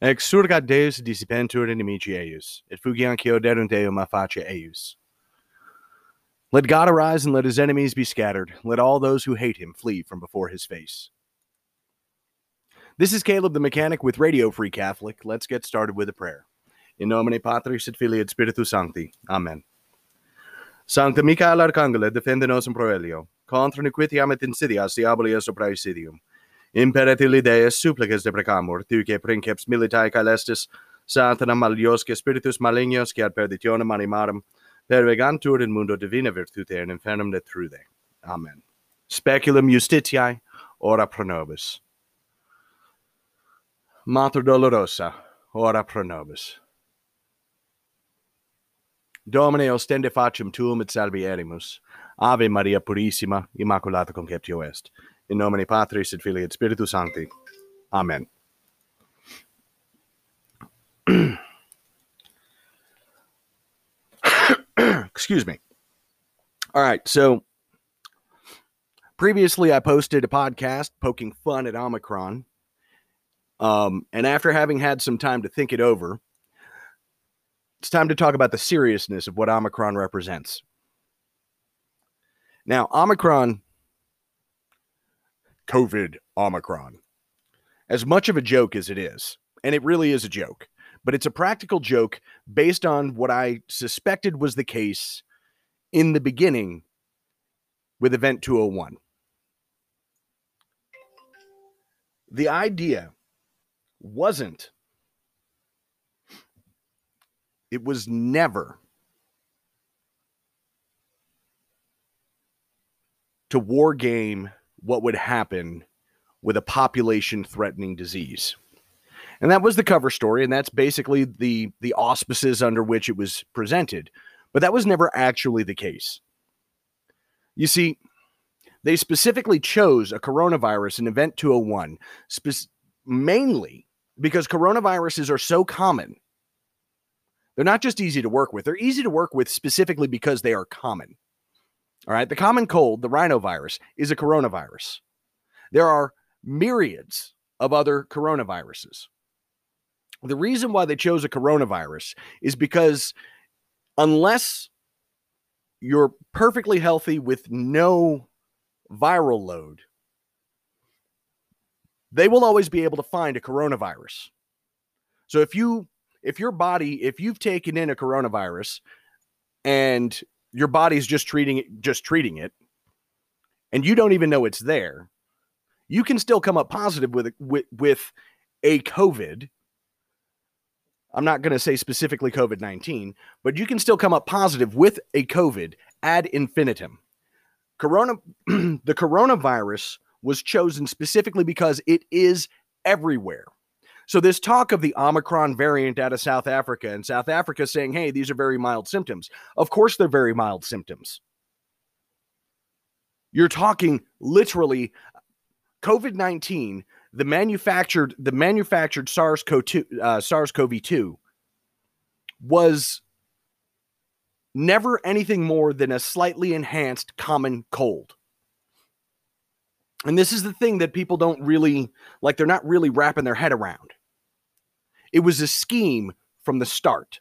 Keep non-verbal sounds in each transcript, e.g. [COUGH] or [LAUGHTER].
Exurgat Deus dissipentur inimici eius, et fugiancio derunt eum a face eius. Let God arise and let his enemies be scattered. Let all those who hate him flee from before his face. This is Caleb the Mechanic with Radio Free Catholic. Let's get started with a prayer. In nomine Patris et Filii et Spiritus Sancti. Amen. Sancta Michael Arcangela, defende nos in proelio, contra nequitiam et insidias diaboli est praesidium. Imperatili Deus supplices deprecamur, tuque princeps militae caelestis, satana maliosque spiritus malignos que ad perditionem animarum, pervegantur in mundo divina virtute in infernum detrude. Amen. Speculum justitiae, ora pro nobis. Mater dolorosa, ora pro nobis. Domine ostende facem tuum et salvi erimus. Ave Maria purissima, immaculata conceptio est In nomine Patris et Filii et Spiritus Sancti. Amen. [CLEARS THROAT] Excuse me. All right, so previously I posted a podcast poking fun at Omicron. Um, and after having had some time to think it over, it's time to talk about the seriousness of what Omicron represents. Now, Omicron, COVID Omicron, as much of a joke as it is, and it really is a joke, but it's a practical joke based on what I suspected was the case in the beginning with Event 201. The idea wasn't, it was never to war game what would happen with a population threatening disease. And that was the cover story and that's basically the the auspices under which it was presented. But that was never actually the case. You see, they specifically chose a coronavirus in Event 201 spe- mainly because coronaviruses are so common. They're not just easy to work with, they're easy to work with specifically because they are common. All right, the common cold, the rhinovirus, is a coronavirus. There are myriads of other coronaviruses. The reason why they chose a coronavirus is because unless you're perfectly healthy with no viral load, they will always be able to find a coronavirus. So if you if your body if you've taken in a coronavirus and your body's just treating it just treating it and you don't even know it's there, you can still come up positive with with with a COVID I'm not going to say specifically COVID 19, but you can still come up positive with a COVID ad infinitum. Corona, [CLEARS THROAT] the coronavirus was chosen specifically because it is everywhere. So, this talk of the Omicron variant out of South Africa and South Africa saying, hey, these are very mild symptoms. Of course, they're very mild symptoms. You're talking literally COVID 19 the manufactured the manufactured SARS-CoV-2 uh, SARS-CoV-2 was never anything more than a slightly enhanced common cold. And this is the thing that people don't really like they're not really wrapping their head around. It was a scheme from the start.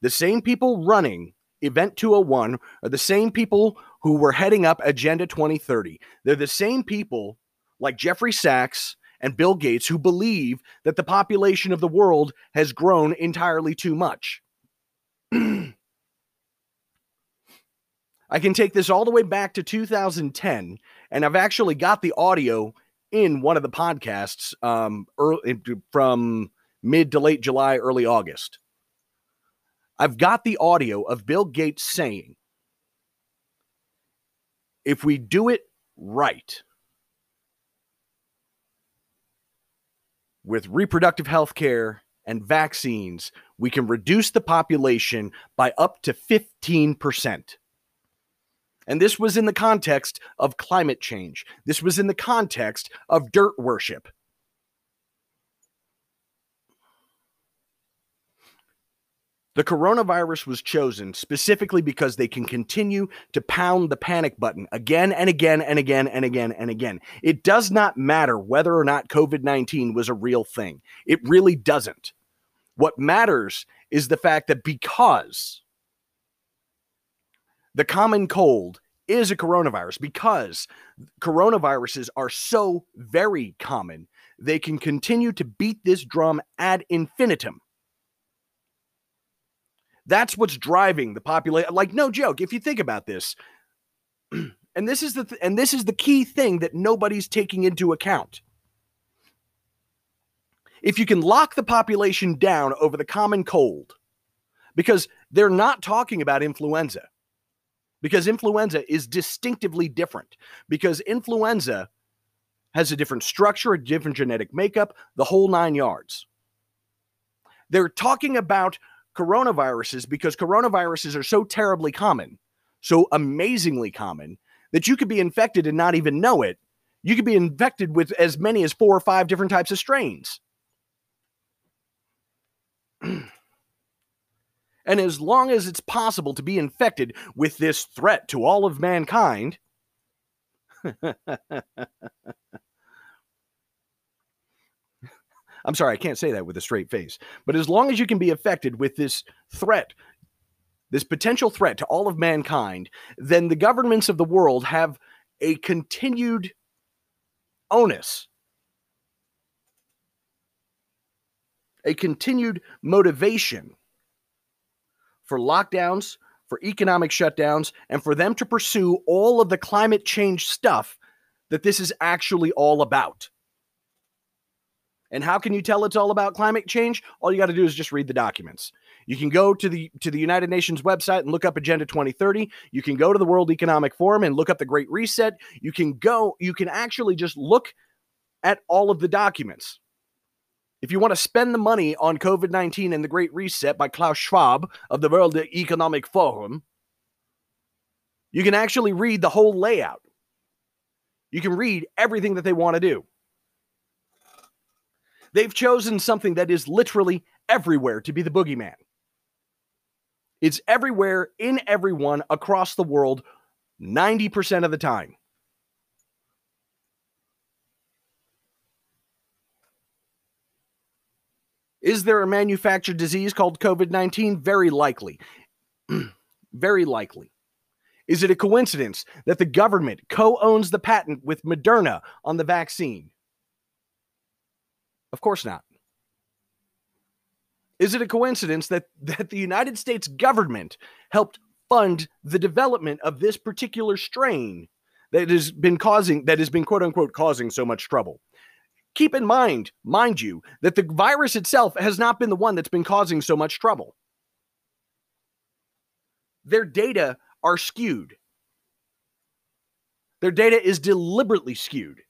The same people running Event 201 are the same people who were heading up Agenda 2030. They're the same people like Jeffrey Sachs and Bill Gates who believe that the population of the world has grown entirely too much. [CLEARS THROAT] I can take this all the way back to 2010, and I've actually got the audio in one of the podcasts um, early, from mid to late July, early August. I've got the audio of Bill Gates saying, if we do it right, with reproductive health care and vaccines, we can reduce the population by up to 15%. And this was in the context of climate change. This was in the context of dirt worship. The coronavirus was chosen specifically because they can continue to pound the panic button again and again and again and again and again. It does not matter whether or not COVID 19 was a real thing, it really doesn't. What matters is the fact that because the common cold is a coronavirus, because coronaviruses are so very common, they can continue to beat this drum ad infinitum that's what's driving the population. Like no joke, if you think about this, [CLEARS THROAT] and this is the th- and this is the key thing that nobody's taking into account. If you can lock the population down over the common cold, because they're not talking about influenza, because influenza is distinctively different, because influenza has a different structure, a different genetic makeup, the whole nine yards. They're talking about coronaviruses because coronaviruses are so terribly common, so amazingly common, that you could be infected and not even know it. You could be infected with as many as four or five different types of strains. [CLEARS THROAT] and as long as it's possible to be infected with this threat to all of mankind, [LAUGHS] [LAUGHS] I'm sorry, I can't say that with a straight face. But as long as you can be affected with this threat, this potential threat to all of mankind, then the governments of the world have a continued onus, a continued motivation for lockdowns, for economic shutdowns, and for them to pursue all of the climate change stuff that this is actually all about. And how can you tell it's all about climate change? All you got to do is just read the documents. You can go to the to the United Nations website and look up Agenda 2030. You can go to the World Economic Forum and look up the Great Reset. You can go you can actually just look at all of the documents. If you want to spend the money on COVID-19 and the Great Reset by Klaus Schwab of the World Economic Forum, you can actually read the whole layout. You can read everything that they want to do. They've chosen something that is literally everywhere to be the boogeyman. It's everywhere in everyone across the world 90% of the time. Is there a manufactured disease called COVID 19? Very likely. [CLEARS THROAT] Very likely. Is it a coincidence that the government co owns the patent with Moderna on the vaccine? Of course not. Is it a coincidence that, [LAUGHS] that the United States government helped fund the development of this particular strain that has been causing, that has been quote unquote causing so much trouble? Keep in mind, mind you, that the virus itself has not been the one that's been causing so much trouble. Their data are skewed. Their data is deliberately skewed.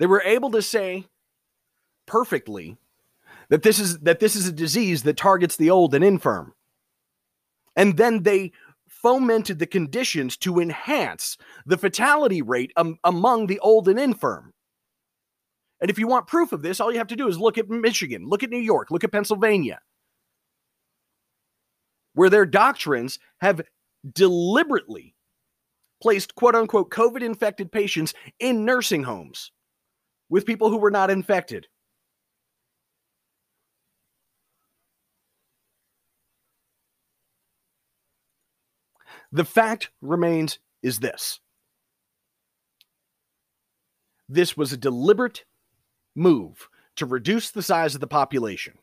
They were able to say perfectly that this is that this is a disease that targets the old and infirm. And then they fomented the conditions to enhance the fatality rate um, among the old and infirm. And if you want proof of this, all you have to do is look at Michigan, look at New York, look at Pennsylvania, where their doctrines have deliberately placed quote unquote COVID infected patients in nursing homes with people who were not infected. The fact remains is this this was a deliberate move to reduce the size of the population.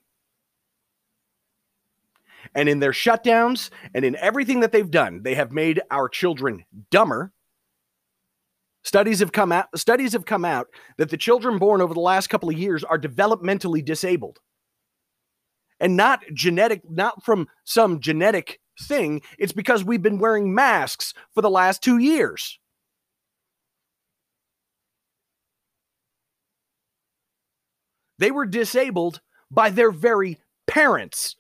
And in their shutdowns and in everything that they've done, they have made our children dumber Studies have come out studies have come out that the children born over the last couple of years are developmentally disabled. And not genetic not from some genetic thing, it's because we've been wearing masks for the last 2 years. They were disabled by their very parents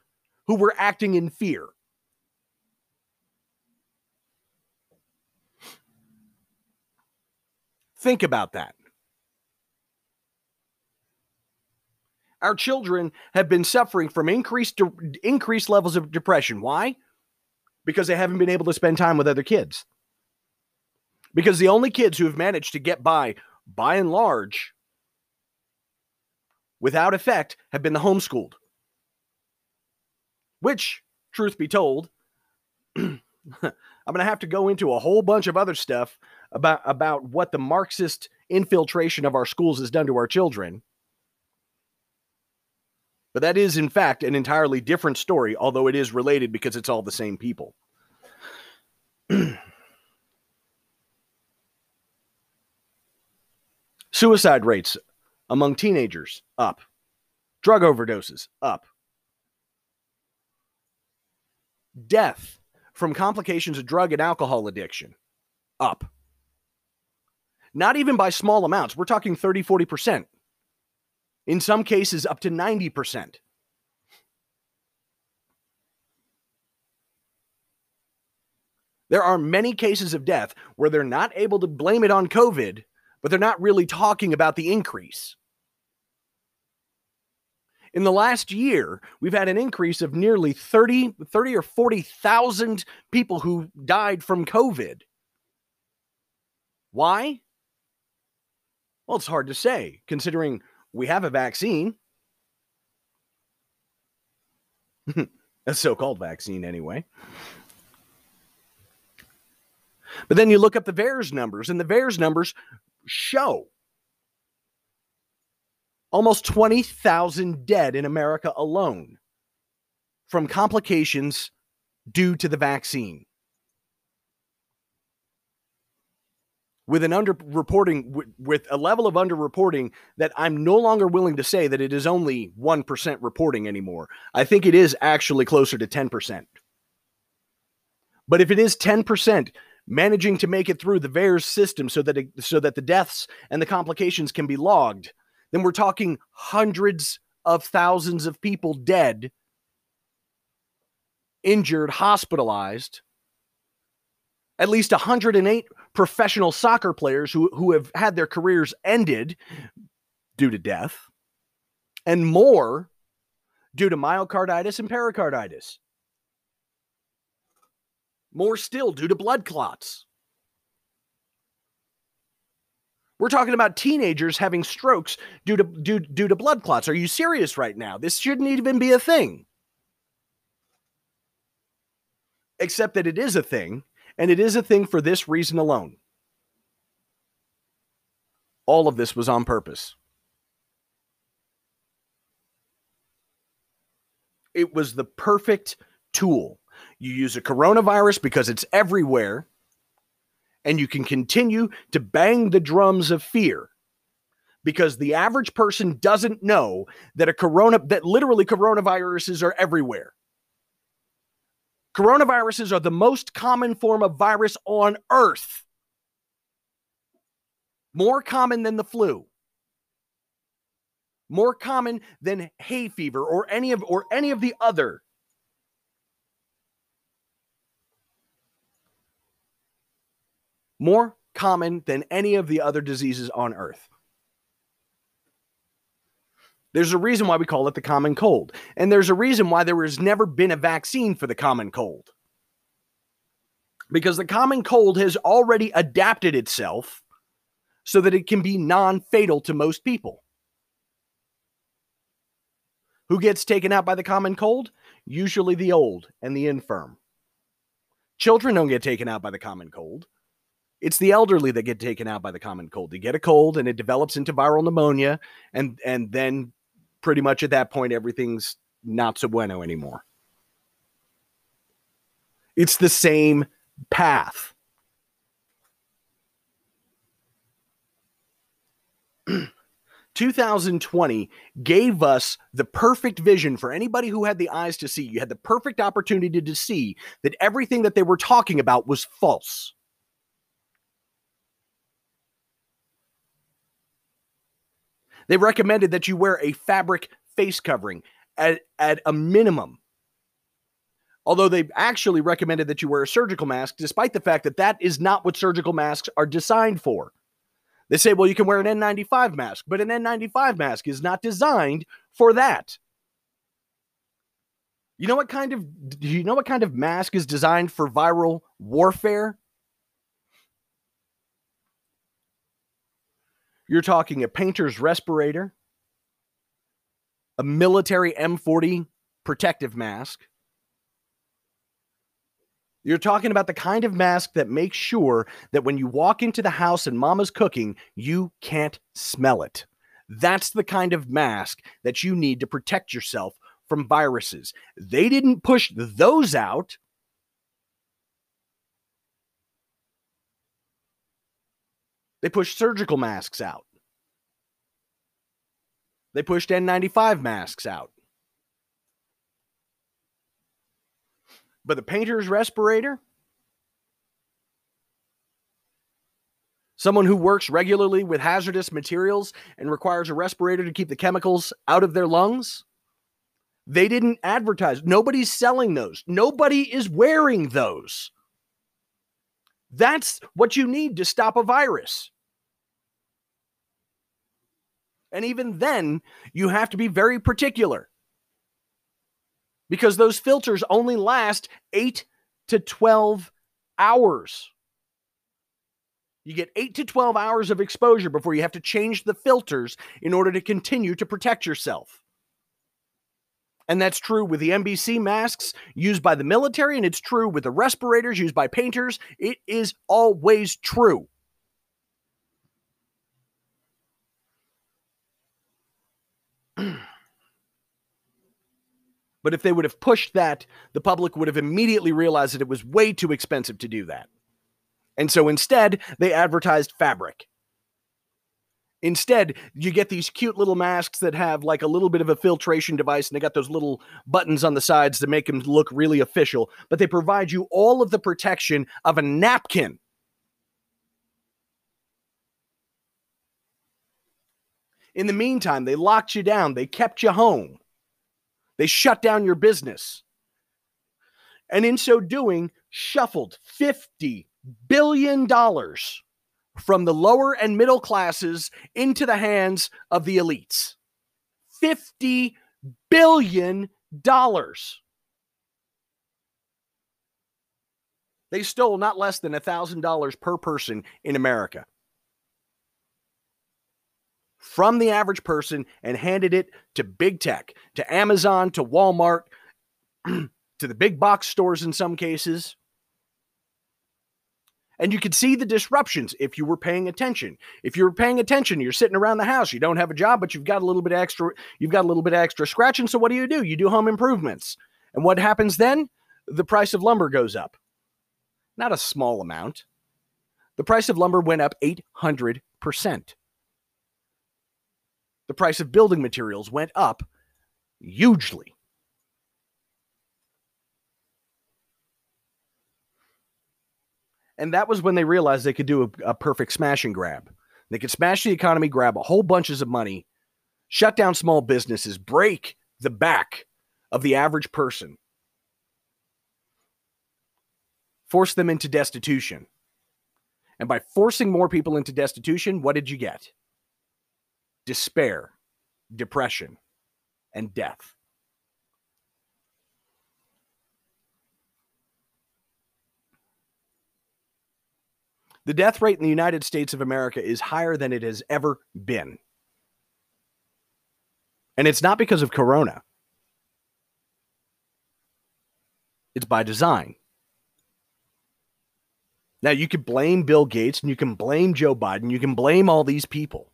who were acting in fear. Think about that. Our children have been suffering from increased de- increased levels of depression. Why? Because they haven't been able to spend time with other kids. Because the only kids who have managed to get by, by and large, without effect, have been the homeschooled. Which, truth be told, [CLEARS THROAT] I'm going to have to go into a whole bunch of other stuff about about what the Marxist infiltration of our schools has done to our children. But that is, in fact, an entirely different story, although it is related because it's all the same people. [CLEARS THROAT] Suicide rates among teenagers up. Drug overdoses up. Death from complications of drug and alcohol addiction up. Not even by small amounts. We're talking 30, 40%. In some cases, up to 90%. There are many cases of death where they're not able to blame it on COVID, but they're not really talking about the increase. In the last year, we've had an increase of nearly 30, 30 or 40,000 people who died from COVID. Why? Well, it's hard to say considering we have a vaccine. [LAUGHS] a so called vaccine, anyway. But then you look up the VAERS numbers, and the VAERS numbers show almost 20,000 dead in America alone from complications due to the vaccine. With an underreporting with a level of underreporting that I'm no longer willing to say that it is only 1% reporting anymore. I think it is actually closer to 10%. But if it is 10% managing to make it through the VAERS system so that it, so that the deaths and the complications can be logged, then we're talking hundreds of thousands of people dead, injured, hospitalized. At least 108 professional soccer players who, who have had their careers ended due to death, and more due to myocarditis and pericarditis. More still due to blood clots. We're talking about teenagers having strokes due to due, due to blood clots. Are you serious right now? This shouldn't even be a thing. Except that it is a thing and it is a thing for this reason alone. All of this was on purpose. It was the perfect tool. You use a coronavirus because it's everywhere, and you can continue to bang the drums of fear because the average person doesn't know that a corona that literally coronaviruses are everywhere. Coronaviruses are the most common form of virus on earth. More common than the flu. More common than hay fever or any of or any of the other more common than any of the other diseases on earth. There's a reason why we call it the common cold. And there's a reason why there has never been a vaccine for the common cold. Because the common cold has already adapted itself so that it can be non fatal to most people. Who gets taken out by the common cold? Usually the old and the infirm. Children don't get taken out by the common cold. It's the elderly that get taken out by the common cold. They get a cold and it develops into viral pneumonia, and and then pretty much at that point, everything's not so bueno anymore. It's the same path. [CLEARS THROAT] Two thousand twenty gave us the perfect vision for anybody who had the eyes to see. You had the perfect opportunity to see that everything that they were talking about was false. They recommended that you wear a fabric face covering at, at a minimum. Although they actually recommended that you wear a surgical mask, despite the fact that that is not what surgical masks are designed for. They say, well, you can wear an N95 mask, but an N95 mask is not designed for that. You know what kind of you know what kind of mask is designed for viral warfare? You're talking a painter's respirator, a military M40 protective mask. You're talking about the kind of mask that makes sure that when you walk into the house and mama's cooking, you can't smell it. That's the kind of mask that you need to protect yourself from viruses. They didn't push those out. They pushed surgical masks out. They pushed N95 masks out. But the painter's respirator, someone who works regularly with hazardous materials and requires a respirator to keep the chemicals out of their lungs, they didn't advertise. Nobody's selling those. Nobody is wearing those. That's what you need to stop a virus. And even then, you have to be very particular because those filters only last 8 to 12 hours. You get 8 to 12 hours of exposure before you have to change the filters in order to continue to protect yourself. And that's true with the NBC masks used by the military, and it's true with the respirators used by painters. It is always true. [CLEARS THROAT] but if they would have pushed that, the public would have immediately realized that it was way too expensive to do that. And so instead, they advertised fabric. Instead, you get these cute little masks that have like a little bit of a filtration device and they got those little buttons on the sides to make them look really official, but they provide you all of the protection of a napkin. In the meantime, they locked you down, they kept you home, they shut down your business. And in so doing, shuffled $50 billion from the lower and middle classes into the hands of the elites. $50 billion. They stole not less than $1,000 per person in America from the average person and handed it to big tech, to Amazon, to Walmart, [CLEARS THROAT] to the big box stores in some cases. And you could see the disruptions if you were paying attention. If you were paying attention, you're sitting around the house, you don't have a job, but you've got a little bit extra, you've got a little bit extra scratching. So what do you do? You do home improvements. And what happens then? The price of lumber goes up. Not a small amount. The price of lumber went up 800%. The price of building materials went up hugely. And that was when they realized they could do a, a perfect smash and grab. They could smash the economy, grab a whole bunches of money, shut down small businesses, break the back of the average person, force them into destitution. And by forcing more people into destitution, what did you get? Despair, depression, and death. The death rate in the United States of America is higher than it has ever been. And it's not because of corona. It's by design. Now, you can blame Bill Gates and you can blame Joe Biden. You can blame all these people.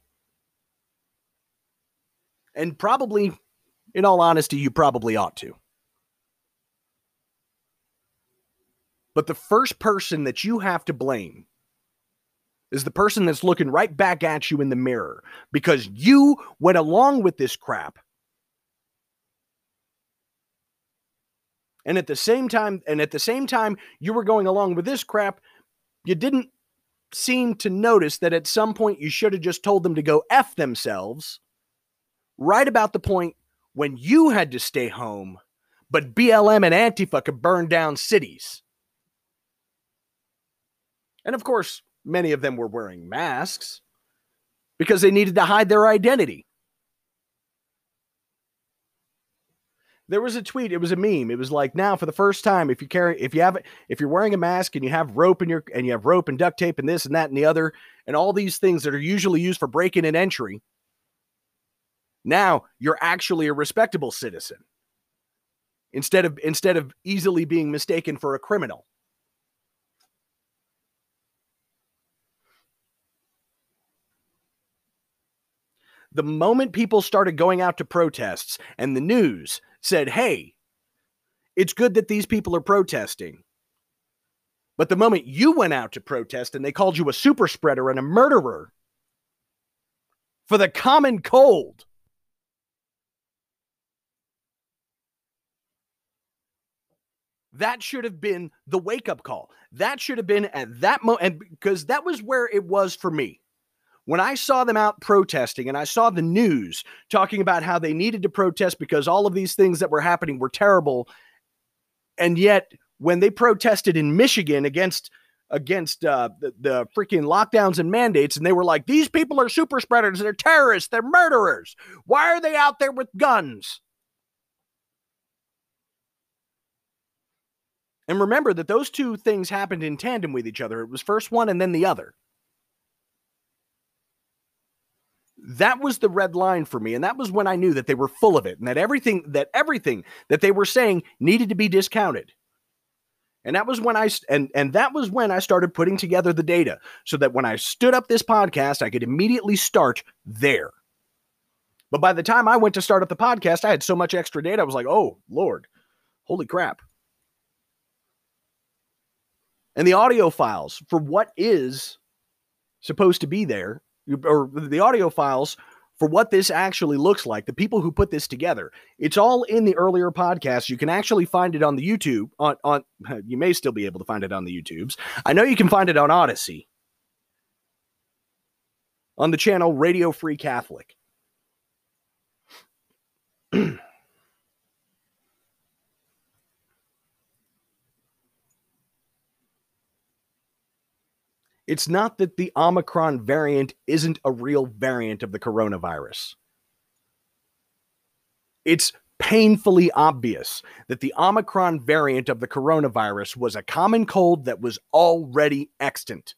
And probably, in all honesty, you probably ought to. But the first person that you have to blame is the person that's looking right back at you in the mirror because you went along with this crap. And at the same time, and at the same time you were going along with this crap, you didn't seem to notice that at some point you should have just told them to go F themselves right about the point when you had to stay home, but BLM and Antifa could burn down cities. And of course, Many of them were wearing masks because they needed to hide their identity. there was a tweet. It was a meme. It was like now for the first time, if you carry, if you have, if you're wearing a mask and you have rope in your, and you have rope and duct tape and this and that and the other, and all these things that are usually used for breaking and entry, now you're actually a respectable citizen instead of instead of easily being mistaken for a criminal. The moment people started going out to protests and the news said, hey, it's good that these people are protesting. But the moment you went out to protest and they called you a super spreader and a murderer for the common cold, that should have been the wake up call. That should have been at that moment, because that was where it was for me when I saw them out protesting and I saw the news talking about how they needed to protest because all of these things that were happening were terrible, and yet when they protested in Michigan against against uh, the, the freaking lockdowns and mandates, and they were like, "These people are super spreaders, they're terrorists, they're murderers. Why are they out there with guns?" And remember that those two things happened in tandem with each other. It was first one and then the other. That was the red line for me and that was when i knew that they were full of it and that everything that everything that they were saying needed to be discounted. And that was when i and and that was when i started putting together the data so that when i stood up this podcast i could immediately start there. But by the time i went to start up the podcast i had so much extra data i was like oh lord. Holy crap. And the audio files for what is supposed to be there or the audio files for what this actually looks like, the people who put this together. It's all in the earlier podcast. You can actually find it on the YouTube. On on [LAUGHS] you may still be able to find it on the YouTubes. I know you can find it on Odysee. On the channel Radio Free Catholic. [CLEARS THROAT] It's not that the Omicron variant isn't a real variant of the coronavirus. It's painfully obvious that the Omicron variant of the coronavirus was a common cold that was already extant.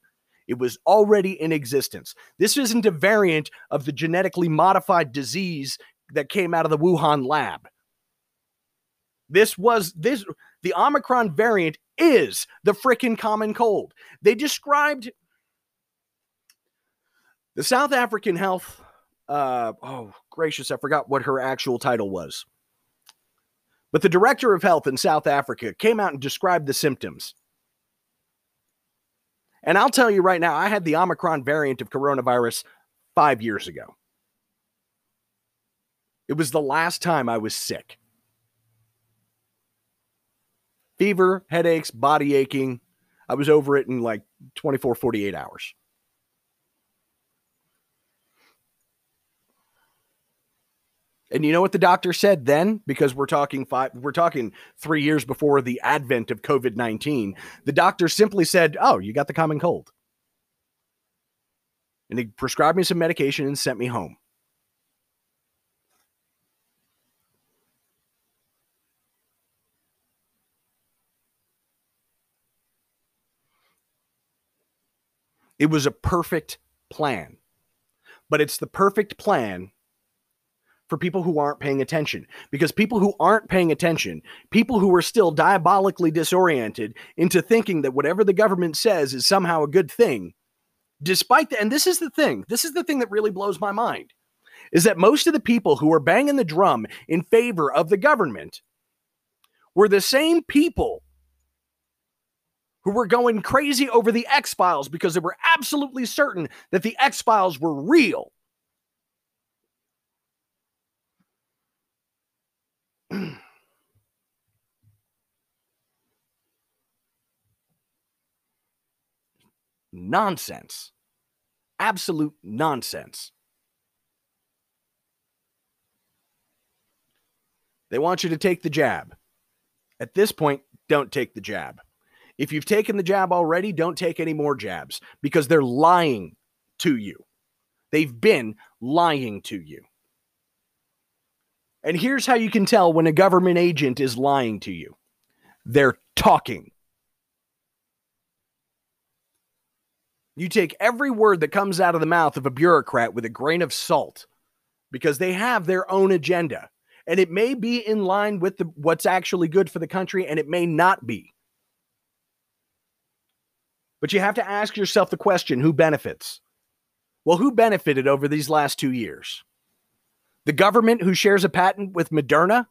It was already in existence. This isn't a variant of the genetically modified disease that came out of the Wuhan lab. This was this the Omicron variant is the freaking common cold. They described the South African health. Uh, oh, gracious, I forgot what her actual title was. But the director of health in South Africa came out and described the symptoms. And I'll tell you right now, I had the Omicron variant of coronavirus five years ago. It was the last time I was sick fever, headaches, body aching. I was over it in like 24, 48 hours. And you know what the doctor said then? Because we're talking five, we're talking three years before the advent of COVID 19. The doctor simply said, Oh, you got the common cold. And he prescribed me some medication and sent me home. It was a perfect plan. But it's the perfect plan for people who aren't paying attention. Because people who aren't paying attention, people who are still diabolically disoriented into thinking that whatever the government says is somehow a good thing, despite the, and this is the thing, this is the thing that really blows my mind, is that most of the people who are banging the drum in favor of the government were the same people who were going crazy over the X Files because they were absolutely certain that the X Files were real. Nonsense. Absolute nonsense. They want you to take the jab. At this point, don't take the jab. If you've taken the jab already, don't take any more jabs because they're lying to you. They've been lying to you. And here's how you can tell when a government agent is lying to you they're talking. You take every word that comes out of the mouth of a bureaucrat with a grain of salt because they have their own agenda. And it may be in line with the, what's actually good for the country, and it may not be. But you have to ask yourself the question who benefits? Well, who benefited over these last two years? The government, who shares a patent with Moderna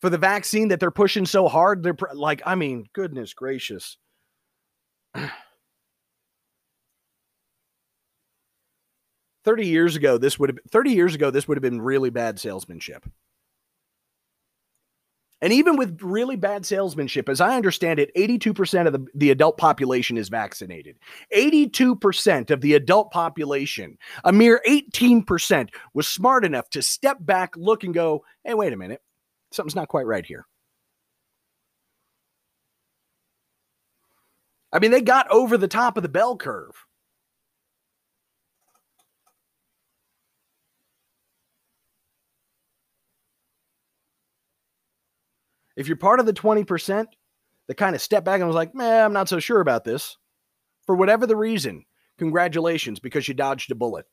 for the vaccine that they're pushing so hard. They're like, I mean, goodness gracious. [SIGHS] 30 years ago this would have 30 years ago this would have been really bad salesmanship and even with really bad salesmanship as i understand it 82% of the, the adult population is vaccinated. 82% of the adult population a mere 18% was smart enough to step back look and go hey wait a minute. Something's not quite right here. I mean they got over the top of the bell curve If you're part of the 20% that kind of stepped back and was like, man, I'm not so sure about this, for whatever the reason, congratulations because you dodged a bullet.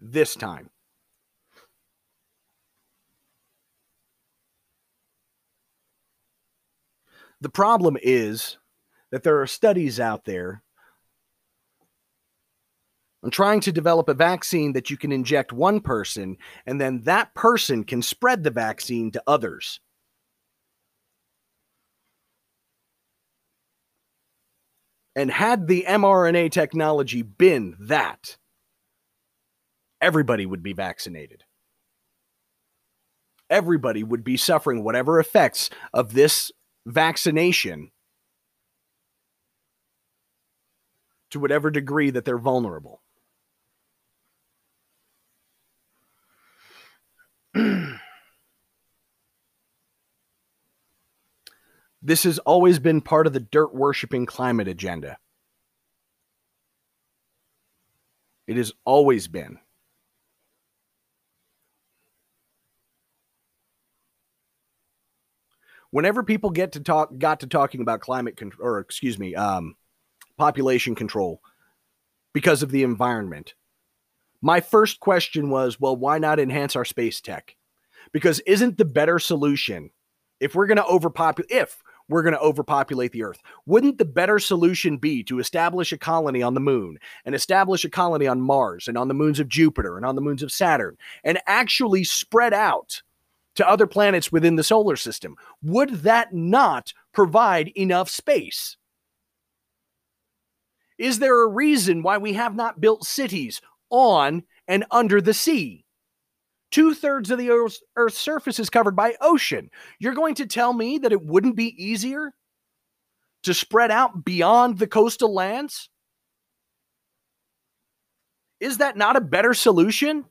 This time. The problem is that there are studies out there I'm trying to develop a vaccine that you can inject one person, and then that person can spread the vaccine to others. And had the mRNA technology been that, everybody would be vaccinated. Everybody would be suffering whatever effects of this vaccination to whatever degree that they're vulnerable. This has always been part of the dirt worshiping climate agenda. It has always been. Whenever people get to talk, got to talking about climate control, or excuse me, um, population control because of the environment, my first question was, well, why not enhance our space tech? Because isn't the better solution if we're going to overpopulate, if we're going to overpopulate the earth, wouldn't the better solution be to establish a colony on the moon and establish a colony on Mars and on the moons of Jupiter and on the moons of Saturn and actually spread out to other planets within the solar system? Would that not provide enough space? Is there a reason why we have not built cities on and under the sea. Two thirds of the Earth's, Earth's surface is covered by ocean. You're going to tell me that it wouldn't be easier to spread out beyond the coastal lands? Is that not a better solution?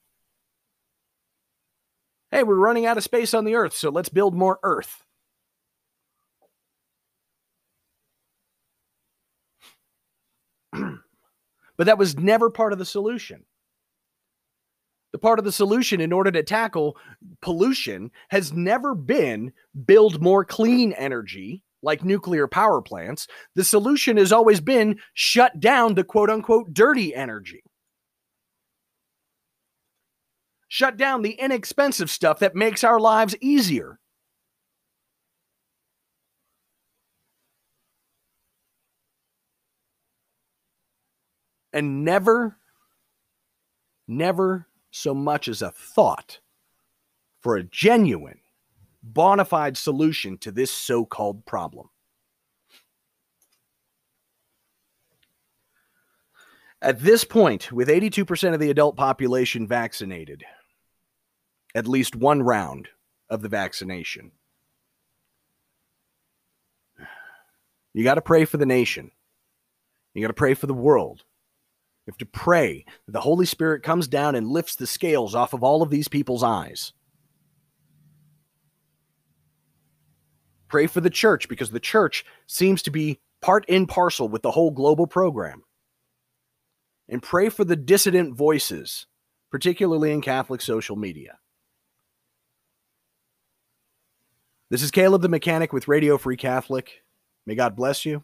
Hey, we're running out of space on the Earth, so let's build more Earth. [CLEARS THROAT] but that was never part of the solution. The part of the solution in order to tackle pollution has never been build more clean energy like nuclear power plants. The solution has always been shut down the quote unquote dirty energy. Shut down the inexpensive stuff that makes our lives easier. And never, never so much as a thought for a genuine, bona fide solution to this so called problem. At this point, with 82% of the adult population vaccinated, at least one round of the vaccination, you got to pray for the nation. You got to pray for the world. You have to pray that the Holy Spirit comes down and lifts the scales off of all of these people's eyes. Pray for the church because the church seems to be part in parcel with the whole global program. and pray for the dissident voices, particularly in Catholic social media. This is Caleb the Mechanic with Radio Free Catholic. May God bless you